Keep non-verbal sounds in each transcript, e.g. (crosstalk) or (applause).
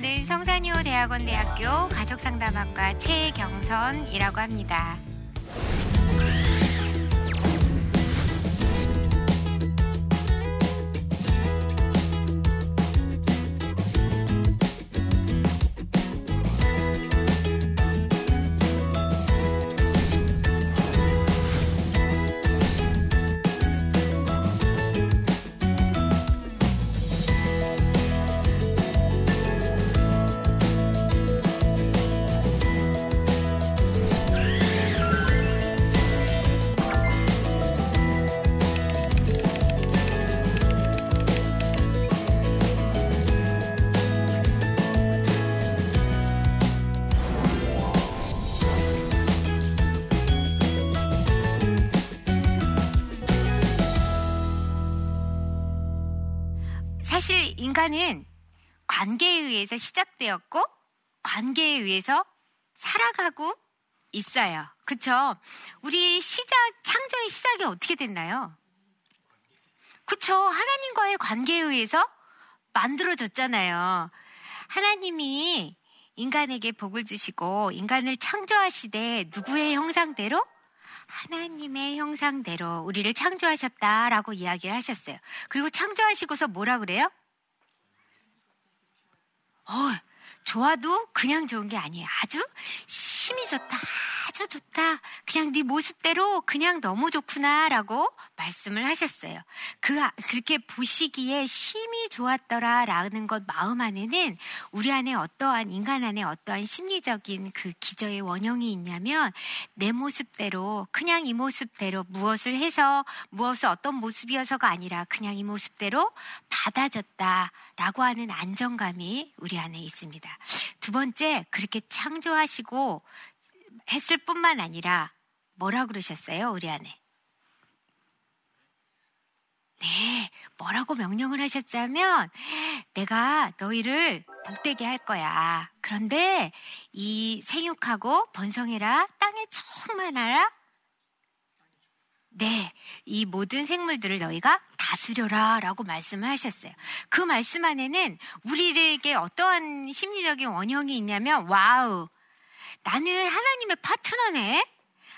저는 성산이호 대학원 대학교 가족상담학과 최경선이라고 합니다. 인간은 관계에 의해서 시작되었고 관계에 의해서 살아가고 있어요. 그쵸? 우리 시작, 창조의 시작이 어떻게 됐나요? 그쵸? 하나님과의 관계에 의해서 만들어졌잖아요. 하나님이 인간에게 복을 주시고 인간을 창조하시되 누구의 형상대로? 하나님의 형상대로 우리를 창조하셨다라고 이야기를 하셨어요. 그리고 창조하시고서 뭐라 그래요? 어, 좋아도 그냥 좋은 게 아니에요. 아주 심이 좋다. 아주 좋다. 그냥 네 모습대로 그냥 너무 좋구나라고 말씀을 하셨어요. 그 그렇게 보시기에 심이 좋았더라라는 것 마음 안에는 우리 안에 어떠한 인간 안에 어떠한 심리적인 그 기저의 원형이 있냐면 내 모습대로 그냥 이 모습대로 무엇을 해서 무엇을 어떤 모습이어서가 아니라 그냥 이 모습대로 받아졌다라고 하는 안정감이 우리 안에 있습니다. 두 번째 그렇게 창조하시고 했을 뿐만 아니라 뭐라 그러셨어요, 우리 안에? 네, 뭐라고 명령을 하셨자면 내가 너희를 복되게 할 거야. 그런데 이 생육하고 번성해라, 땅에 충만하라. 네, 이 모든 생물들을 너희가 다스려라 라고 말씀을 하셨어요. 그 말씀 안에는 우리에게 어떠한 심리적인 원형이 있냐면, wow, 나는 하나님의 파트너네.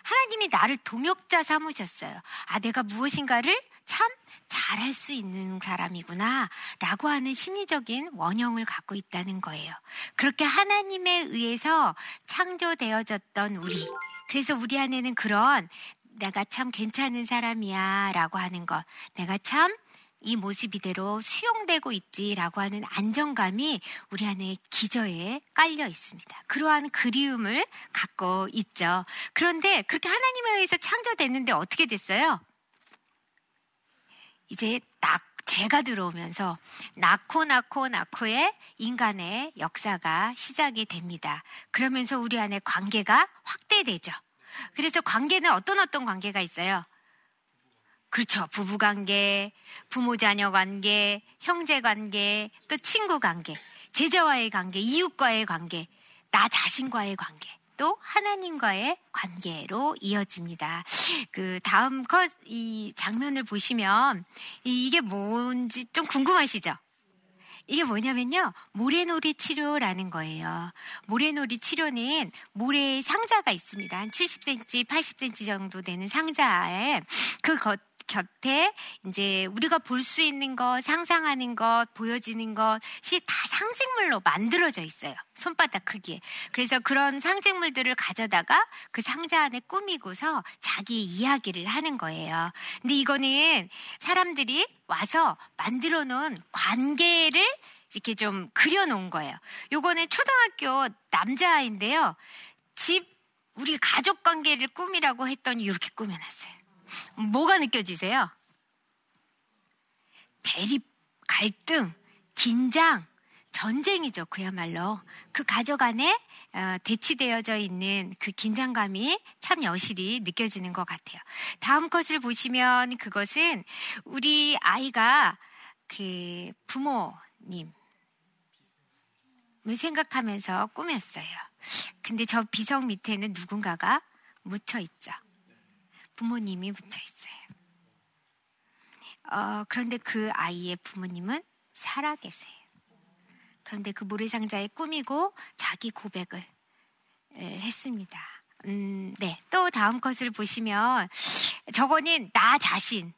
하나님이 나를 동역자 삼으셨어요. 아, 내가 무엇인가를 참 잘할 수 있는 사람이구나. 라고 하는 심리적인 원형을 갖고 있다는 거예요. 그렇게 하나님에 의해서 창조되어졌던 우리. 그래서 우리 안에는 그런 내가 참 괜찮은 사람이야. 라고 하는 것. 내가 참 이 모습 이대로 수용되고 있지라고 하는 안정감이 우리 안에 기저에 깔려 있습니다. 그러한 그리움을 갖고 있죠. 그런데 그렇게 하나님에 의해서 창조됐는데 어떻게 됐어요? 이제 낙, 죄가 들어오면서 낳고 낳고 낳고의 인간의 역사가 시작이 됩니다. 그러면서 우리 안에 관계가 확대되죠. 그래서 관계는 어떤 어떤 관계가 있어요? 그렇죠. 부부 관계, 부모 자녀 관계, 형제 관계, 또 친구 관계, 제자와의 관계, 이웃과의 관계, 나 자신과의 관계, 또 하나님과의 관계로 이어집니다. 그 다음 컷 이 장면을 보시면 이게 뭔지 좀 궁금하시죠? 이게 뭐냐면요. 모래놀이 치료라는 거예요. 모래놀이 치료는 모래 상자가 있습니다. 한 70cm, 80cm 정도 되는 상자에 그 겉, 곁에 이제 우리가 볼 수 있는 것, 상상하는 것, 보여지는 것이 다 상징물로 만들어져 있어요. 손바닥 크기에. 그래서 그런 상징물들을 가져다가 그 상자 안에 꾸미고서 자기 이야기를 하는 거예요. 근데 이거는 사람들이 와서 만들어 놓은 관계를 이렇게 좀 그려 놓은 거예요. 요거는 초등학교 남자아이인데요. 집, 우리 가족 관계를 꾸미라고 했더니 이렇게 꾸며놨어요. 뭐가 느껴지세요? 대립, 갈등, 긴장, 전쟁이죠. 그야말로. 그 가족 안에 어, 대치되어져 있는 그 긴장감이 참 여실히 느껴지는 것 같아요. 다음 것을 보시면 그것은 우리 아이가 그 부모님, 을 생각하면서 꾸몄어요. 근데 저 비석 밑에는 누군가가 묻혀 있죠. 부모님이 묻혀 있어요. 어, 그런데 그 아이의 부모님은 살아 계세요. 그런데 그 모래상자에 꾸미고 자기 고백을 했습니다. 음, 네. 또 다음 것을 보시면 저거는 나 자신,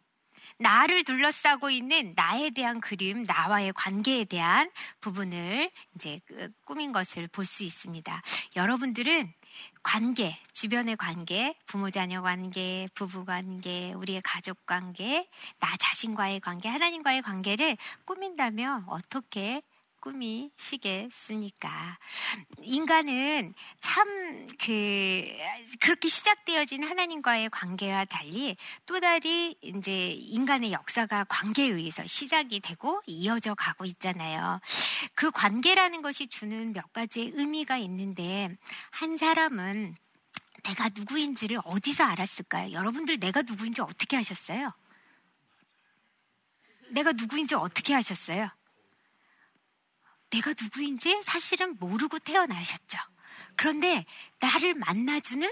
나를 둘러싸고 있는 나에 대한 그림, 나와의 관계에 대한 부분을 이제 그 꾸민 것을 볼 수 있습니다. 여러분들은 관계, 주변의 관계, 부모 자녀 관계, 부부 관계, 우리의 가족 관계, 나 자신과의 관계, 하나님과의 관계를 꾸민다면 어떻게 꿈이시겠습니까? 인간은 참 그 그렇게 시작되어진 하나님과의 관계와 달리 또 다리 이제 인간의 역사가 관계에 의해서 시작이 되고 이어져 가고 있잖아요. 그 관계라는 것이 주는 몇 가지의 의미가 있는데 한 사람은 내가 누구인지를 어디서 알았을까요? 여러분들 내가 누구인지 어떻게 하셨어요? 내가 누구인지 어떻게 하셨어요? 내가 누구인지 사실은 모르고 태어나셨죠. 그런데 나를 만나주는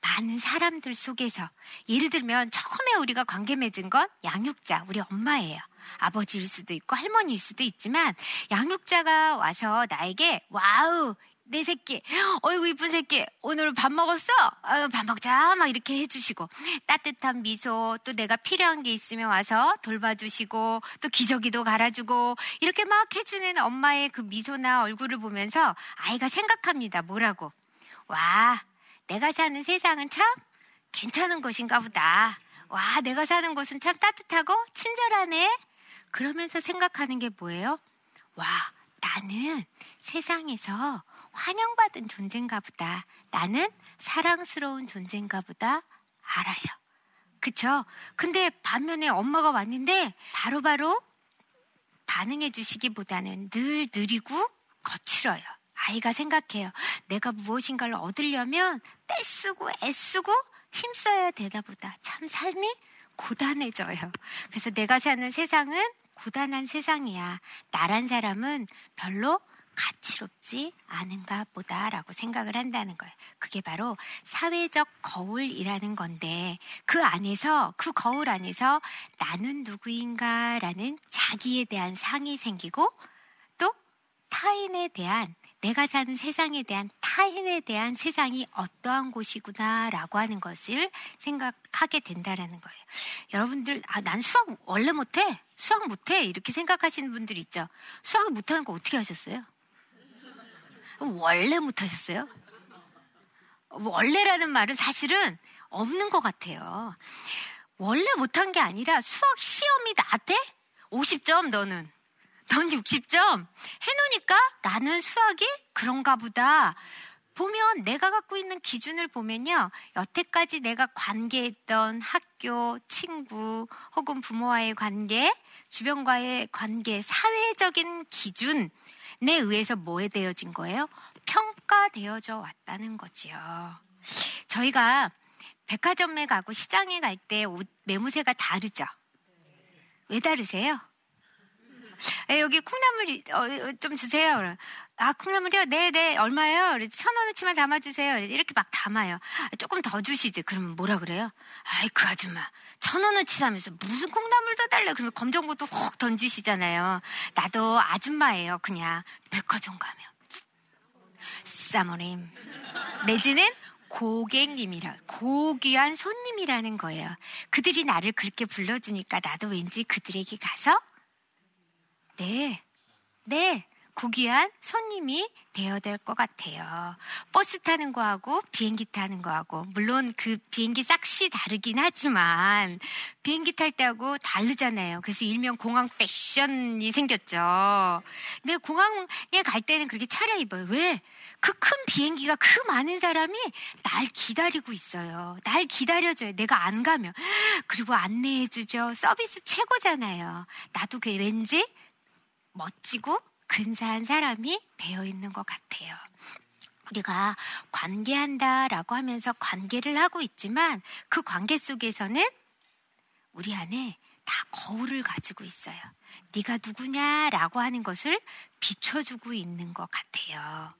많은 사람들 속에서 예를 들면 처음에 우리가 관계 맺은 건 양육자, 우리 엄마예요. 아버지일 수도 있고 할머니일 수도 있지만 양육자가 와서 나에게 wow 내 새끼, 어이구 이쁜 새끼, 오늘 밥 먹었어? 아유, 밥 먹자 막 이렇게 해주시고 따뜻한 미소, 또 내가 필요한 게 있으면 와서 돌봐주시고 또 기저귀도 갈아주고 이렇게 막 해주는 엄마의 그 미소나 얼굴을 보면서 아이가 생각합니다. 뭐라고? 와, 내가 사는 세상은 참 괜찮은 곳인가 보다. 와, 내가 사는 곳은 참 따뜻하고 친절하네. 그러면서 생각하는 게 뭐예요? 와, 나는 세상에서 환영받은 존재인가 보다. 나는 사랑스러운 존재인가 보다. 알아요. 그쵸? 근데 반면에 엄마가 왔는데 바로바로 바로 반응해 주시기보다는 늘 느리고 거칠어요. 아이가 생각해요. 내가 무엇인가를 얻으려면 떼쓰고 애쓰고 힘써야 되나 보다. 참 삶이 고단해져요. 그래서 내가 사는 세상은 고단한 세상이야. 나란 사람은 별로 가치롭지 않은가 보다라고 생각을 한다는 거예요. 그게 바로 사회적 거울이라는 건데 그 안에서 그 거울 안에서 나는 누구인가라는 자기에 대한 상이 생기고 또 타인에 대한 내가 사는 세상에 대한 타인에 대한 세상이 어떠한 곳이구나라고 하는 것을 생각하게 된다라는 거예요. 여러분들 아 난 수학 원래 못해 수학 못해 이렇게 생각하시는 분들 있죠. 수학을 못하는 거 어떻게 하셨어요? 원래 못하셨어요? 원래라는 말은 사실은 없는 것 같아요. 원래 못한 게 아니라 수학 시험이 나한테 50점 너는. 넌 60점. 해놓으니까 나는 수학이 그런가 보다. 보면 내가 갖고 있는 기준을 보면요. 여태까지 내가 관계했던 학교, 친구, 혹은 부모와의 관계, 주변과의 관계, 사회적인 기준, 내 의해서 뭐에 되어진 거예요? 평가되어져 왔다는 거지요. 저희가 백화점에 가고 시장에 갈때 매무새가 다르죠? 왜 다르세요? 에, 여기 콩나물 어, 좀 주세요. 아, 콩나물이요? 네, 네. 얼마예요? 천 원어치만 담아주세요. 이렇게 막 담아요. 조금 더 주시지. 그러면 뭐라 그래요? 아이, 그 아줌마. 천 원어치 사면서 무슨 콩나물 더 달래? 그러면 검정부터 확 던지시잖아요. 나도 아줌마예요. 그냥 백화점 가면. 사모님. 내지는 고객님이라 고귀한 손님이라는 거예요. 그들이 나를 그렇게 불러주니까 나도 왠지 그들에게 가서 네, 네, 고귀한 손님이 되어야 될 것 같아요. 버스 타는 거하고 비행기 타는 거하고 물론 그 비행기 싹시 다르긴 하지만 비행기 탈 때하고 다르잖아요. 그래서 일명 공항 패션이 생겼죠. 근데 공항에 갈 때는 그렇게 차려 입어요. 왜? 그 큰 비행기가 그 많은 사람이 날 기다리고 있어요. 날 기다려줘요. 내가 안 가면. 그리고 안내해주죠. 서비스 최고잖아요. 나도 그 왠지 멋지고 근사한 사람이 되어 있는 것 같아요. 우리가 관계한다 라고 하면서 관계를 하고 있지만 그 관계 속에서는 우리 안에 다 거울을 가지고 있어요. 네가 누구냐라고 하는 것을 비춰주고 있는 것 같아요.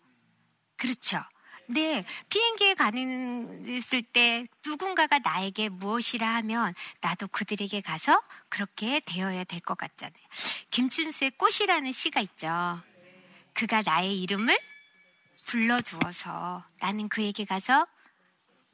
그렇죠? 네, 비행기에 가는 있을 때 누군가가 나에게 무엇이라 하면 나도 그들에게 가서 그렇게 되어야 될 것 같잖아요. 김춘수의 꽃이라는 시가 있죠. 그가 나의 이름을 불러주어서 나는 그에게 가서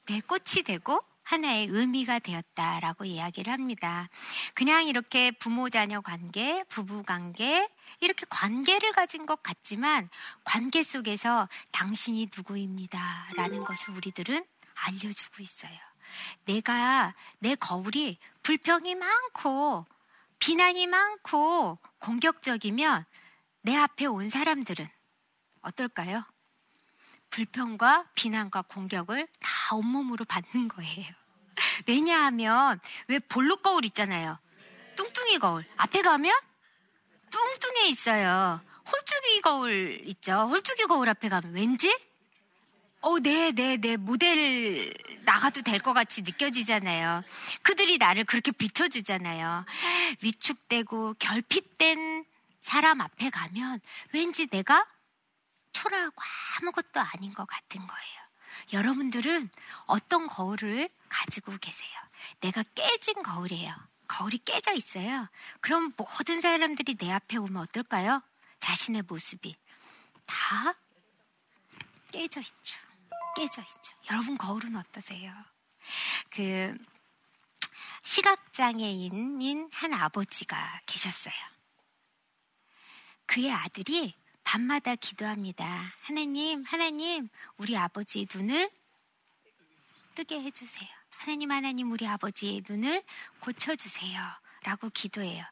내 꽃이 되고 하나의 의미가 되었다라고 이야기를 합니다. 그냥 이렇게 부모 자녀 관계, 부부 관계, 이렇게 관계를 가진 것 같지만 관계 속에서 당신이 누구입니다. 라는 것을 우리들은 알려주고 있어요. 내가, 내 거울이 불평이 많고 비난이 많고 공격적이면 내 앞에 온 사람들은 어떨까요? 불평과 비난과 공격을 다 온몸으로 받는 거예요. 왜냐하면 왜 볼록 거울 있잖아요. 뚱뚱이 거울. 앞에 가면 뚱뚱해 있어요. 홀쭉이 거울 있죠. 홀쭉이 거울 앞에 가면 왠지 어, 네, 네, 네. 모델 나가도 될 것 같이 느껴지잖아요. 그들이 나를 그렇게 비춰주잖아요. 위축되고 결핍된 사람 앞에 가면 왠지 내가 초라하고 아무것도 아닌 것 같은 거예요. 여러분들은 어떤 거울을 가지고 계세요? 내가 깨진 거울이에요. 거울이 깨져 있어요. 그럼 모든 사람들이 내 앞에 오면 어떨까요? 자신의 모습이 다 깨져 있죠. 깨져 있죠. 여러분 거울은 어떠세요? 그 시각장애인인 한 아버지가 계셨어요. 그의 아들이 밤마다 기도합니다. 하나님, 하나님, 우리 아버지의 눈을 뜨게 해주세요. 하나님, 하나님, 우리 아버지의 눈을 고쳐주세요. 라고 기도해요.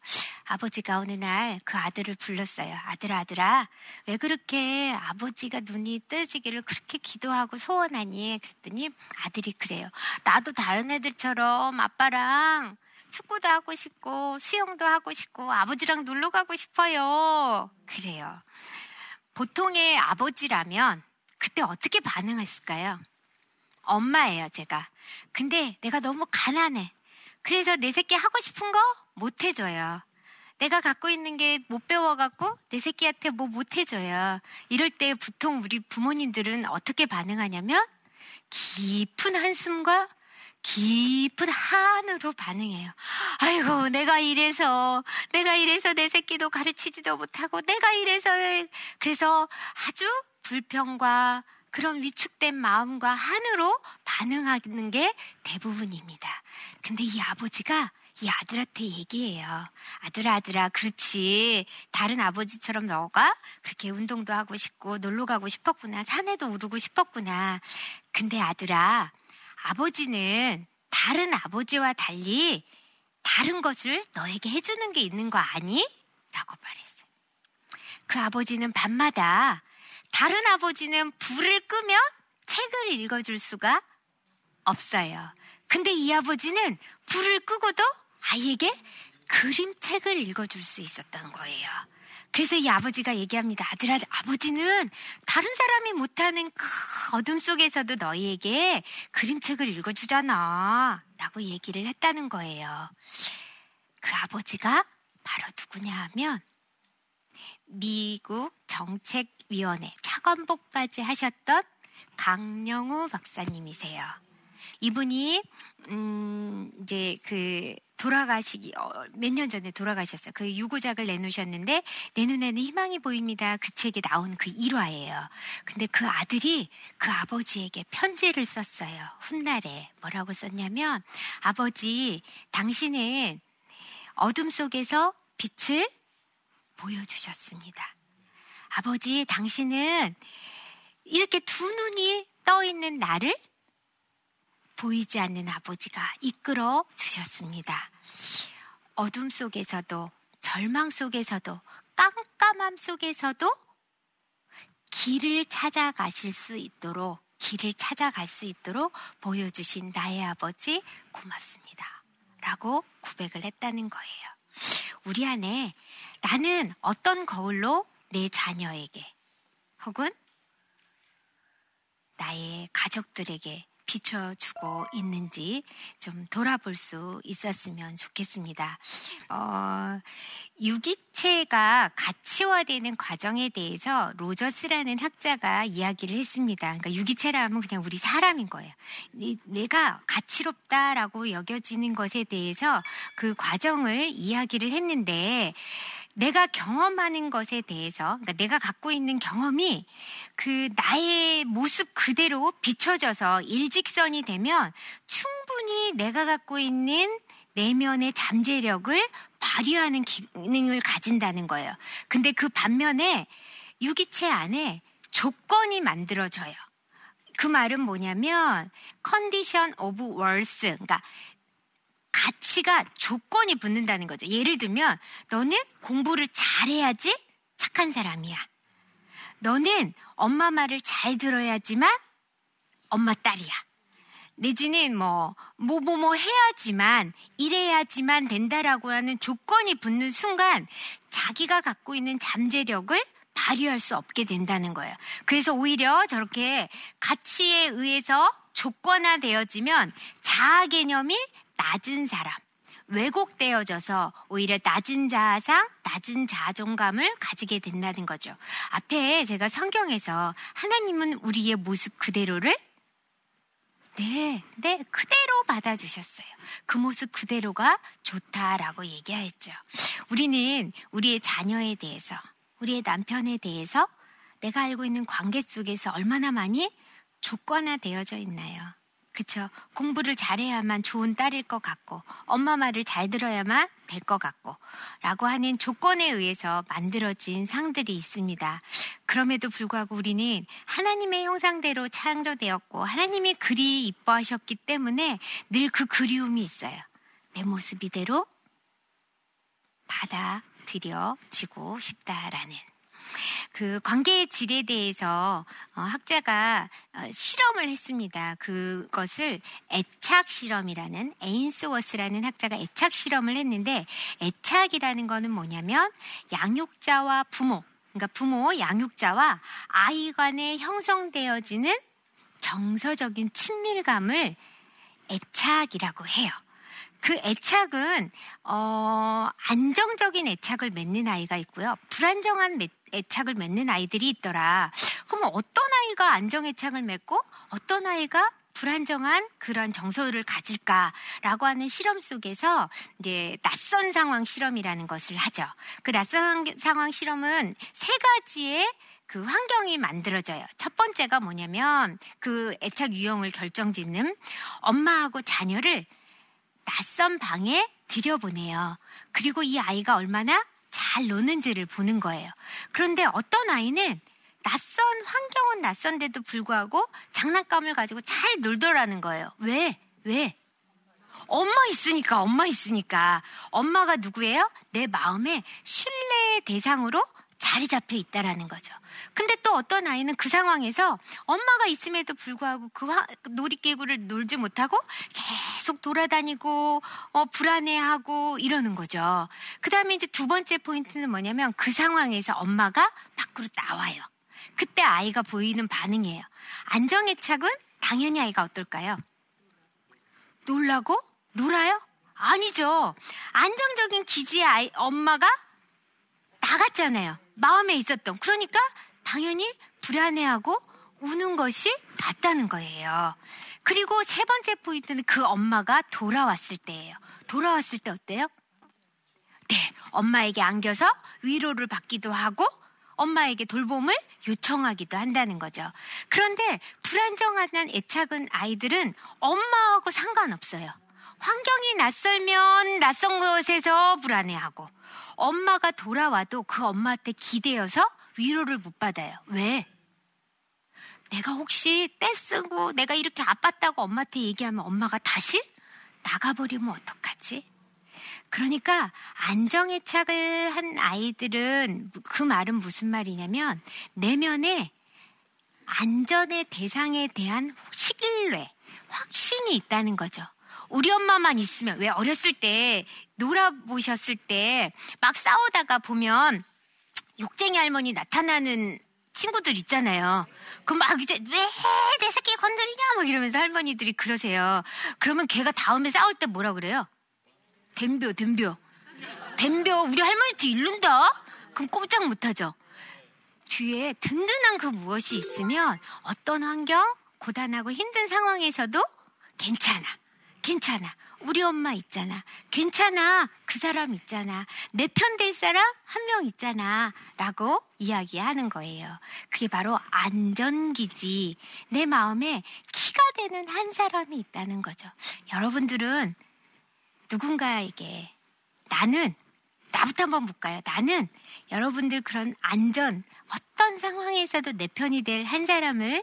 아버지가 어느 날 그 아들을 불렀어요. 아들아, 아들아, 왜 그렇게 아버지가 눈이 뜨지기를 그렇게 기도하고 소원하니? 그랬더니 아들이 그래요. 나도 다른 애들처럼 아빠랑 축구도 하고 싶고, 수영도 하고 싶고, 아버지랑 놀러 가고 싶어요. 그래요. 보통의 아버지라면 그때 어떻게 반응했을까요? 엄마예요, 제가. 근데 내가 너무 가난해. 그래서 내 새끼 하고 싶은 거 못 해줘요. 내가 갖고 있는 게 못 배워갖고 내 새끼한테 뭐 못 해줘요. 이럴 때 보통 우리 부모님들은 어떻게 반응하냐면 깊은 한숨과 깊은 한으로 반응해요. 아이고, 내가 이래서, 내가 이래서 내 새끼도 가르치지도 못하고, 내가 이래서, 그래서 아주 불평과 그런 위축된 마음과 한으로 반응하는 게 대부분입니다. 근데 이 아버지가 이 아들한테 얘기해요. 아들아, 아들아, 그렇지. 다른 아버지처럼 너가 그렇게 운동도 하고 싶고 놀러 가고 싶었구나. 산에도 오르고 싶었구나. 근데 아들아, 아버지는 다른 아버지와 달리 다른 것을 너에게 해주는 게 있는 거 아니? 라고 말했어요. 그 아버지는 밤마다 다른 아버지는 불을 끄면 책을 읽어줄 수가 없어요. 근데 이 아버지는 불을 끄고도 아이에게 그림책을 읽어줄 수 있었던 거예요. 그래서 이 아버지가 얘기합니다. 아들아, 아버지는 다른 사람이 못하는 그 어둠 속에서도 너희에게 그림책을 읽어주잖아. 라고 얘기를 했다는 거예요. 그 아버지가 바로 누구냐 하면 미국 정책위원회 차관복까지 하셨던 강영우 박사님이세요. 이분이 음 이제 그 돌아가시기 어, 몇 년 전에 돌아가셨어요. 그 유고작을 내놓으셨는데 내 눈에는 희망이 보입니다. 그 책에 나온 그 일화예요. 근데 그 아들이 그 아버지에게 편지를 썼어요. 훗날에 뭐라고 썼냐면 아버지 당신은 어둠 속에서 빛을 보여주셨습니다. 아버지 당신은 이렇게 두 눈이 떠 있는 나를 보이지 않는 아버지가 이끌어 주셨습니다. 어둠 속에서도 절망 속에서도 깜깜함 속에서도 길을 찾아가실 수 있도록 길을 찾아갈 수 있도록 보여주신 나의 아버지 고맙습니다. 라고 고백을 했다는 거예요. 우리 안에 나는 어떤 거울로 내 자녀에게 혹은 나의 가족들에게 비춰주고 있는지 좀 돌아볼 수 있었으면 좋겠습니다. 어, 유기체가 가치화되는 과정에 대해서 로저스라는 학자가 이야기를 했습니다. 그러니까 유기체라 하면 그냥 우리 사람인 거예요. 내가 가치롭다라고 여겨지는 것에 대해서 그 과정을 이야기를 했는데 내가 경험하는 것에 대해서, 그러니까 내가 갖고 있는 경험이 그 나의 모습 그대로 비춰져서 일직선이 되면 충분히 내가 갖고 있는 내면의 잠재력을 발휘하는 기능을 가진다는 거예요. 근데 그 반면에 유기체 안에 조건이 만들어져요. 그 말은 뭐냐면 condition of worth 그러니까 가치가 조건이 붙는다는 거죠. 예를 들면 너는 공부를 잘해야지 착한 사람이야. 너는 엄마 말을 잘 들어야지만 엄마 딸이야. 내지는 뭐, 뭐, 뭐, 뭐 해야지만, 이래야지만 된다라고 하는 조건이 붙는 순간 자기가 갖고 있는 잠재력을 발휘할 수 없게 된다는 거예요. 그래서 오히려 저렇게 가치에 의해서 조건화되어지면 자아 개념이 낮은 사람, 왜곡되어져서 오히려 낮은 자아상, 낮은 자존감을 가지게 된다는 거죠. 앞에 제가 성경에서 하나님은 우리의 모습 그대로를 네, 네, 그대로 받아주셨어요. 그 모습 그대로가 좋다라고 얘기하였죠. 우리는 우리의 자녀에 대해서, 우리의 남편에 대해서 내가 알고 있는 관계 속에서 얼마나 많이 조건화되어져 있나요? 그쵸. 공부를 잘해야만 좋은 딸일 것 같고, 엄마 말을 잘 들어야만 될 것 같고, 라고 하는 조건에 의해서 만들어진 상들이 있습니다. 그럼에도 불구하고 우리는 하나님의 형상대로 창조되었고, 하나님이 그리 이뻐하셨기 때문에 늘 그 그리움이 있어요. 내 모습 이대로 받아들여지고 싶다라는. 그 관계의 질에 대해서 어, 학자가 어, 실험을 했습니다. 그것을 애착 실험이라는 에인스워스라는 학자가 애착 실험을 했는데 애착이라는 거는 뭐냐면 양육자와 부모, 그러니까 부모, 양육자와 아이 간에 형성되어지는 정서적인 친밀감을 애착이라고 해요. 그 애착은 어, 안정적인 애착을 맺는 아이가 있고요. 불안정한 애착을 맺는 아이들이 있더라. 그럼 어떤 아이가 안정 애착을 맺고 어떤 아이가 불안정한 그런 정서를 가질까라고 하는 실험 속에서 이제 낯선 상황 실험이라는 것을 하죠. 그 낯선 상황 실험은 세 가지의 그 환경이 만들어져요. 첫 번째가 뭐냐면 그 애착 유형을 결정짓는 엄마하고 자녀를 낯선 방에 들여보내요. 그리고 이 아이가 얼마나 잘 노는지를 보는 거예요. 그런데 어떤 아이는 낯선 환경은 낯선데도 불구하고 장난감을 가지고 잘 놀더라는 거예요. 왜? 왜? 엄마 있으니까, 엄마 있으니까. 엄마가 누구예요? 내 마음에 신뢰의 대상으로 자리 잡혀 있다라는 거죠. 근데 또 어떤 아이는 그 상황에서 엄마가 있음에도 불구하고 그 놀이기구를 놀지 못하고 계속 돌아다니고 어, 불안해하고 이러는 거죠. 그 다음에 이제 두 번째 포인트는 뭐냐면 그 상황에서 엄마가 밖으로 나와요. 그때 아이가 보이는 반응이에요. 안정애착은 당연히 아이가 어떨까요? 놀라고? 놀아요? 아니죠. 안정적인 기지의 아이, 엄마가 나갔잖아요. 마음에 있었던. 그러니까 당연히 불안해하고 우는 것이 맞다는 거예요. 그리고 세 번째 포인트는 그 엄마가 돌아왔을 때예요. 돌아왔을 때 어때요? 네, 엄마에게 안겨서 위로를 받기도 하고 엄마에게 돌봄을 요청하기도 한다는 거죠. 그런데 불안정한 애착은 아이들은 엄마하고 상관없어요. 환경이 낯설면 낯선 곳에서 불안해하고 엄마가 돌아와도 그 엄마한테 기대어서 위로를 못 받아요. 왜? 내가 혹시 떼쓰고 내가 이렇게 아팠다고 엄마한테 얘기하면 엄마가 다시 나가버리면 어떡하지? 그러니까 안정애착을 한 아이들은 그 말은 무슨 말이냐면 내면에 안전의 대상에 대한 신뢰, 확신이 있다는 거죠. 우리 엄마만 있으면 왜 어렸을 때 놀아보셨을 때 막 싸우다가 보면 욕쟁이 할머니 나타나는 친구들 있잖아요. 그럼 막 이제 왜 내 새끼 건드리냐 막 이러면서 할머니들이 그러세요. 그러면 걔가 다음에 싸울 때 뭐라 그래요? 댐벼 댐벼 댐벼 우리 할머니한테 일른다? 그럼 꼼짝 못하죠. 뒤에 든든한 그 무엇이 있으면 어떤 환경, 고단하고 힘든 상황에서도 괜찮아. 괜찮아. 우리 엄마 있잖아. 괜찮아. 그 사람 있잖아. 내 편 될 사람 한 명 있잖아. 라고 이야기하는 거예요. 그게 바로 안전기지. 내 마음에 키가 되는 한 사람이 있다는 거죠. 여러분들은 누군가에게 나는 나부터 한번 볼까요? 나는 여러분들 그런 안전, 어떤 상황에서도 내 편이 될 한 사람을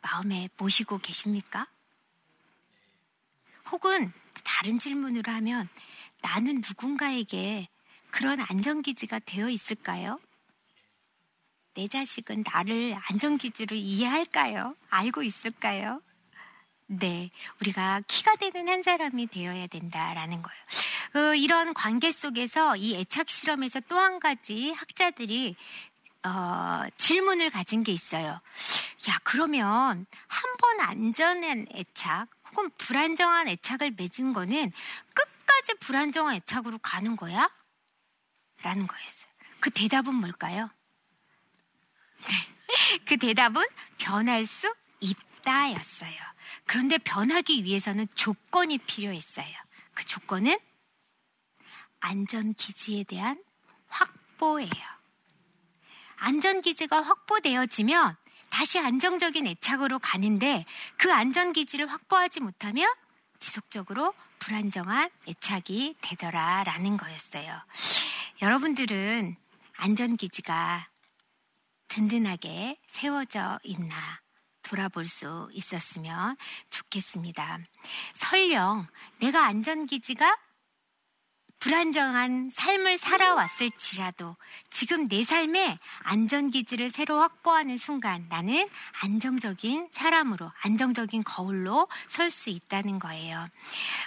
마음에 모시고 계십니까? 혹은 다른 질문으로 하면 나는 누군가에게 그런 안전기지가 되어 있을까요? 내 자식은 나를 안전기지로 이해할까요? 알고 있을까요? 네, 우리가 키가 되는 한 사람이 되어야 된다라는 거예요. 그 이런 관계 속에서 이 애착 실험에서 또 한 가지 학자들이 어, 질문을 가진 게 있어요. 야, 그러면 한 번 안전한 애착 혹은 불안정한 애착을 맺은 거는 끝까지 불안정한 애착으로 가는 거야? 라는 거였어요. 그 대답은 뭘까요? 네. 그 대답은 변할 수 있다였어요. 그런데 변하기 위해서는 조건이 필요했어요. 그 조건은 안전기지에 대한 확보예요. 안전기지가 확보되어지면 다시 안정적인 애착으로 가는데 그 안전기지를 확보하지 못하면 지속적으로 불안정한 애착이 되더라라는 거였어요. 여러분들은 안전기지가 든든하게 세워져 있나 돌아볼 수 있었으면 좋겠습니다. 설령 내가 안전기지가 불안정한 삶을 살아왔을지라도 지금 내 삶에 안전기지를 새로 확보하는 순간 나는 안정적인 사람으로, 안정적인 거울로 설 수 있다는 거예요.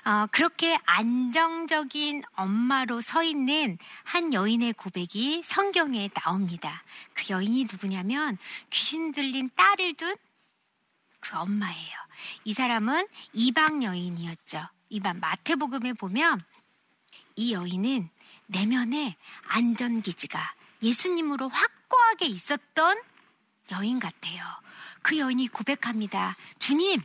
어, 그렇게 안정적인 엄마로 서 있는 한 여인의 고백이 성경에 나옵니다. 그 여인이 누구냐면 귀신 들린 딸을 둔 그 엄마예요. 이 사람은 이방 여인이었죠. 이방 마태복음에 보면 이 여인은 내면에 안전기지가 예수님으로 확고하게 있었던 여인 같아요. 그 여인이 고백합니다. 주님,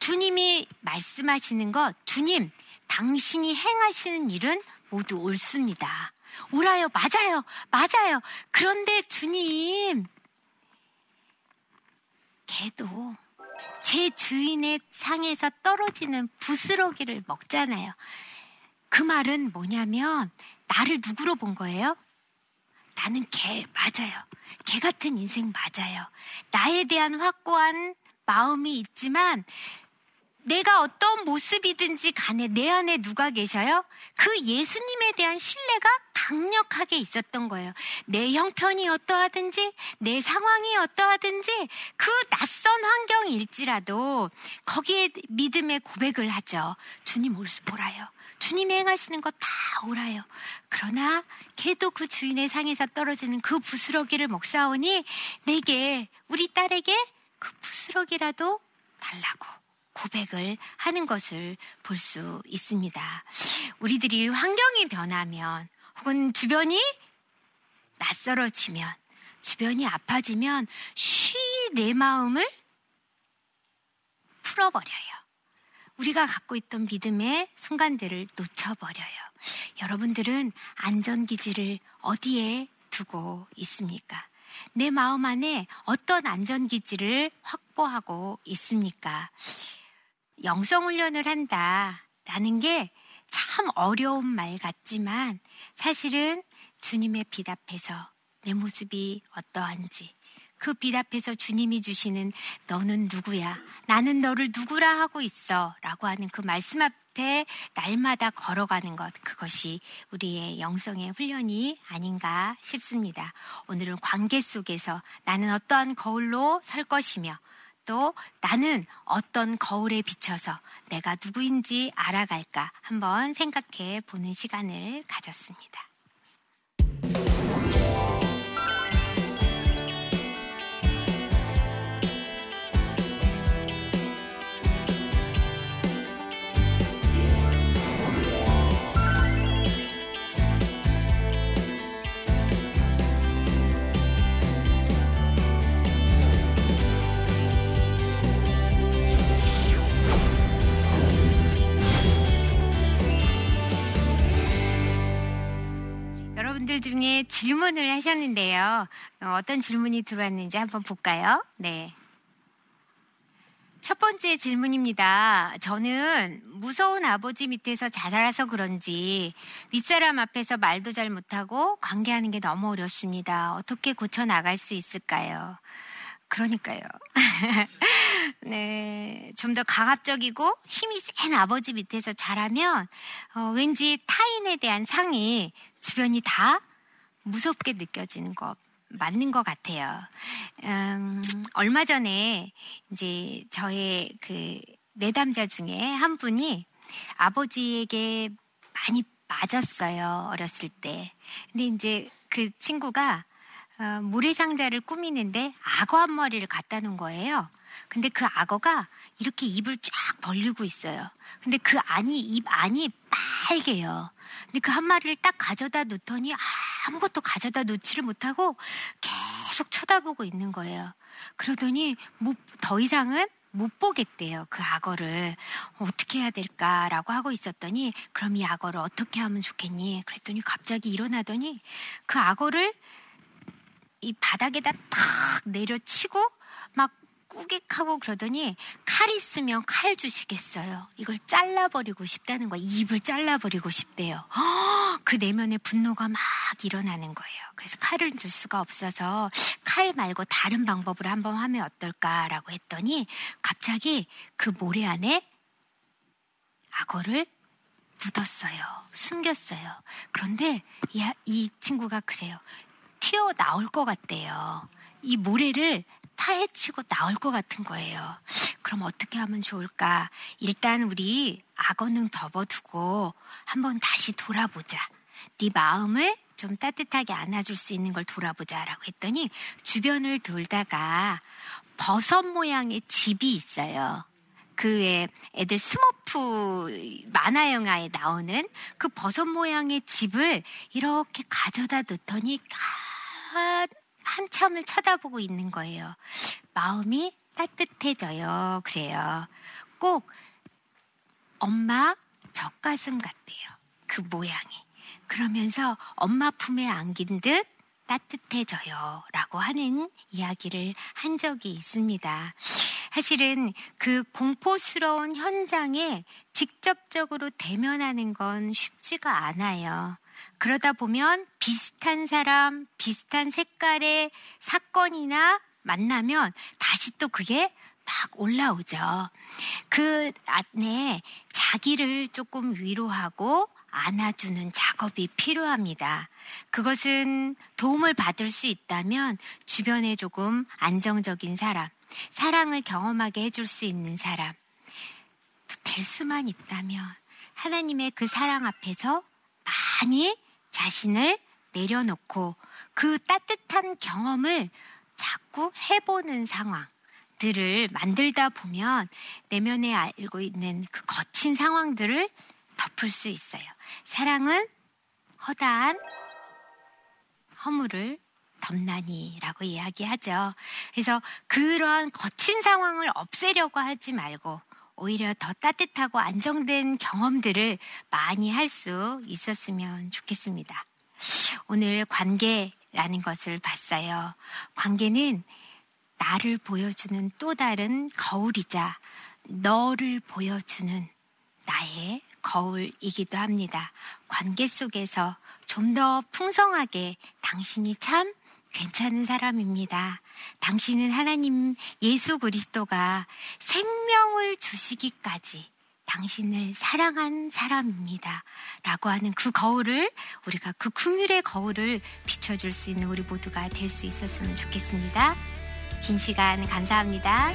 주님이 말씀하시는 것, 주님, 당신이 행하시는 일은 모두 옳습니다. 옳아요, 맞아요, 맞아요. 그런데 주님, 개도 제 주인의 상에서 떨어지는 부스러기를 먹잖아요. 그 말은 뭐냐면 나를 누구로 본 거예요? 나는 개 맞아요. 개 같은 인생 맞아요. 나에 대한 확고한 마음이 있지만 내가 어떤 모습이든지 간에 내 안에 누가 계셔요? 그 예수님에 대한 신뢰가 강력하게 있었던 거예요. 내 형편이 어떠하든지, 내 상황이 어떠하든지, 그 낯선 환경일지라도 거기에 믿음의 고백을 하죠. 주님 올수 보라요. 주님이 행하시는 거다 오라요. 그러나 걔도 그 주인의 상에서 떨어지는 그 부스러기를 먹사오니 내게 우리 딸에게 그 부스러기라도 달라고 고백을 하는 것을 볼 수 있습니다. 우리들이 환경이 변하면 혹은 주변이 낯설어지면 주변이 아파지면 쉬 내 마음을 풀어버려요. 우리가 갖고 있던 믿음의 순간들을 놓쳐버려요. 여러분들은 안전기지를 어디에 두고 있습니까? 내 마음 안에 어떤 안전기지를 확보하고 있습니까? 영성훈련을 한다 라는 게 참 어려운 말 같지만 사실은 주님의 빛 앞에서 내 모습이 어떠한지 그 빛 앞에서 주님이 주시는 너는 누구야? 나는 너를 누구라 하고 있어. 라고 하는 그 말씀 앞에 날마다 걸어가는 것. 그것이 우리의 영성의 훈련이 아닌가 싶습니다. 오늘은 관계 속에서 나는 어떠한 거울로 설 것이며 또 나는 어떤 거울에 비춰서 내가 누구인지 알아갈까 한번 생각해 보는 시간을 가졌습니다. 질문을 하셨는데요. 어떤 질문이 들어왔는지 한번 볼까요? 네. 첫 번째 질문입니다. 저는 무서운 아버지 밑에서 자라서 그런지 윗사람 앞에서 말도 잘 못하고 관계하는 게 너무 어렵습니다. 어떻게 고쳐 나갈 수 있을까요? 그러니까요. (laughs) 네, 좀 더 강압적이고 힘이 센 아버지 밑에서 자라면 어, 왠지 타인에 대한 상이 주변이 다 무섭게 느껴지는 것 맞는 것 같아요. 음, 얼마 전에 이제 저의 그 내담자 중에 한 분이 아버지에게 많이 맞았어요. 어렸을 때. 근데 이제 그 친구가 어, 모래상자를 꾸미는데 악어 한 마리를 갖다 놓은 거예요. 근데 그 악어가 이렇게 입을 쫙 벌리고 있어요. 근데 그 안이, 입 안이 빨개요. 근데 그 한 마리를 딱 가져다 놓더니 아무것도 가져다 놓지를 못하고 계속 쳐다보고 있는 거예요. 그러더니 더 이상은 못 보겠대요. 그 악어를 어떻게 해야 될까라고 하고 있었더니 그럼 이 악어를 어떻게 하면 좋겠니? 그랬더니 갑자기 일어나더니 그 악어를 이 바닥에다 탁 내려치고 막 꾸깃하고 그러더니 칼 있으면 칼 주시겠어요. 이걸 잘라버리고 싶다는 거야. 입을 잘라버리고 싶대요. (gasps) 그 내면의 분노가 막 일어나는 거예요. 그래서 칼을 줄 수가 없어서 칼 말고 다른 방법으로 한번 하면 어떨까라고 했더니 갑자기 그 모래 안에 악어를 묻었어요. 숨겼어요. 그런데 이, 이 친구가 그래요. 튀어 나올 것 같대요. 이 모래를 파헤치고 나올 것 같은 거예요. 그럼 어떻게 하면 좋을까? 일단 우리 악어는 덮어두고 한번 다시 돌아보자. 네 마음을 좀 따뜻하게 안아줄 수 있는 걸 돌아보자라고 했더니 주변을 돌다가 버섯 모양의 집이 있어요. 그에 애들 스머프 만화 영화에 나오는 그 버섯 모양의 집을 이렇게 가져다 놓더니 아, 한참을 쳐다보고 있는 거예요. 마음이 따뜻해져요. 그래요. 꼭 엄마 젖가슴 같대요. 그 모양이. 그러면서 엄마 품에 안긴 듯 따뜻해져요. 라고 하는 이야기를 한 적이 있습니다. 사실은 그 공포스러운 현장에 직접적으로 대면하는 건 쉽지가 않아요. 그러다 보면 비슷한 사람, 비슷한 색깔의 사건이나 만나면 다시 또 그게 막 올라오죠. 그 안에 자기를 조금 위로하고 안아주는 작업이 필요합니다. 그것은 도움을 받을 수 있다면 주변에 조금 안정적인 사람, 사랑을 경험하게 해줄 수 있는 사람, 될 수만 있다면 하나님의 그 사랑 앞에서 많이 자신을 내려놓고 그 따뜻한 경험을 자꾸 해보는 상황 들을 만들다 보면 내면에 알고 있는 그 거친 상황들을 덮을 수 있어요. 사랑은 허다한 허물을 덮나니라고 이야기하죠. 그래서 그런 거친 상황을 없애려고 하지 말고 오히려 더 따뜻하고 안정된 경험들을 많이 할 수 있었으면 좋겠습니다. 오늘 관계라는 것을 봤어요. 관계는 나를 보여주는 또 다른 거울이자 너를 보여주는 나의 거울이기도 합니다. 관계 속에서 좀 더 풍성하게 당신이 참 괜찮은 사람입니다. 당신은 하나님 예수 그리스도가 생명을 주시기까지 당신을 사랑한 사람입니다. 라고 하는 그 거울을 우리가 그 긍휼의 거울을 비춰줄 수 있는 우리 모두가 될 수 있었으면 좋겠습니다. 긴 시간 감사합니다.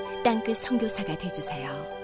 땅끝 성교사가 되주세요